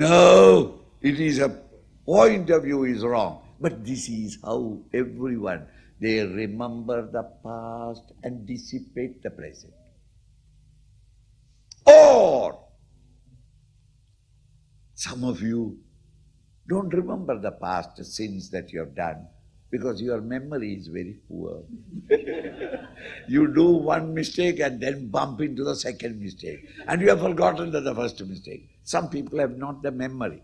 No, it is a point of view is wrong. But this is how everyone they remember the past and dissipate the present. Or some of you don't remember the past sins that you have done because your memory is very poor. you do one mistake and then bump into the second mistake, and you have forgotten the first mistake. Some people have not the memory.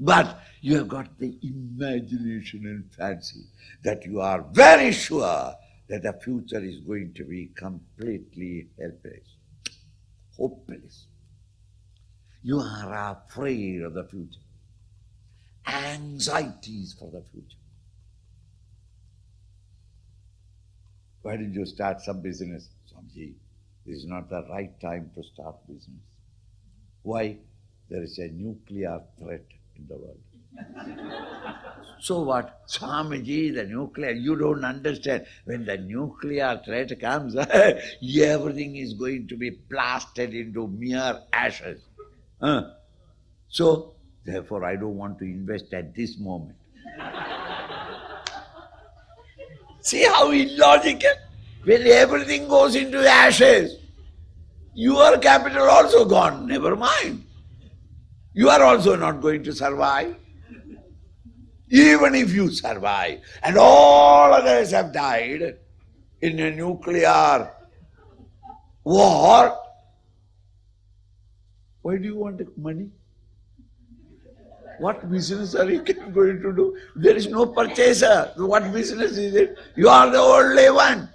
But you have got the imagination and fancy that you are very sure that the future is going to be completely helpless, hopeless. You are afraid of the future, anxieties for the future. Why did you start some business? Swamiji, this is not the right time to start business. Why? There is a nuclear threat in the world. so what? Swamiji, the nuclear, you don't understand. When the nuclear threat comes, everything is going to be blasted into mere ashes. Huh? So, therefore, I don't want to invest at this moment. See how illogical? When everything goes into ashes, your capital also gone, never mind. You are also not going to survive. Even if you survive, and all others have died in a nuclear war, why do you want money? What business are you going to do? There is no purchaser. What business is it? You are the only one.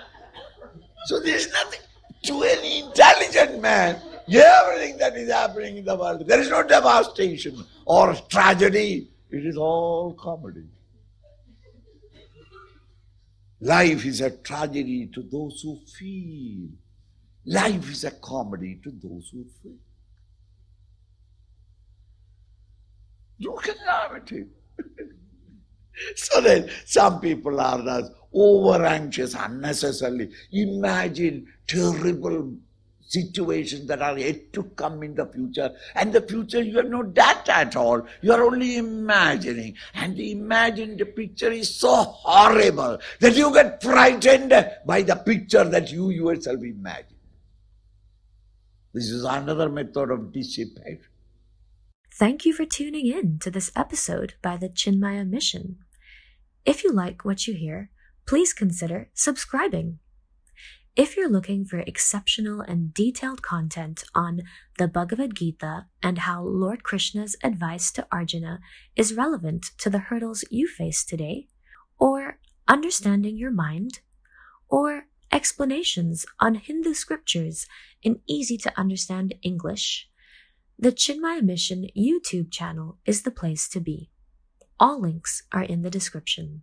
So there is nothing. To any intelligent man, everything that is happening in the world, there is no devastation or tragedy. It is all comedy. Life is a tragedy to those who feel. Life is a comedy to those who feel. Look at gravity. so then some people are thus over anxious unnecessarily. Imagine terrible situations that are yet to come in the future. And the future you have no data at all. You are only imagining. And the imagined picture is so horrible that you get frightened by the picture that you yourself imagine. This is another method of dissipation. Thank you for tuning in to this episode by the Chinmaya Mission. If you like what you hear, please consider subscribing. If you're looking for exceptional and detailed content on the Bhagavad Gita and how Lord Krishna's advice to Arjuna is relevant to the hurdles you face today, or understanding your mind, or explanations on Hindu scriptures in easy to understand English, the Chinmaya Mission YouTube channel is the place to be. All links are in the description.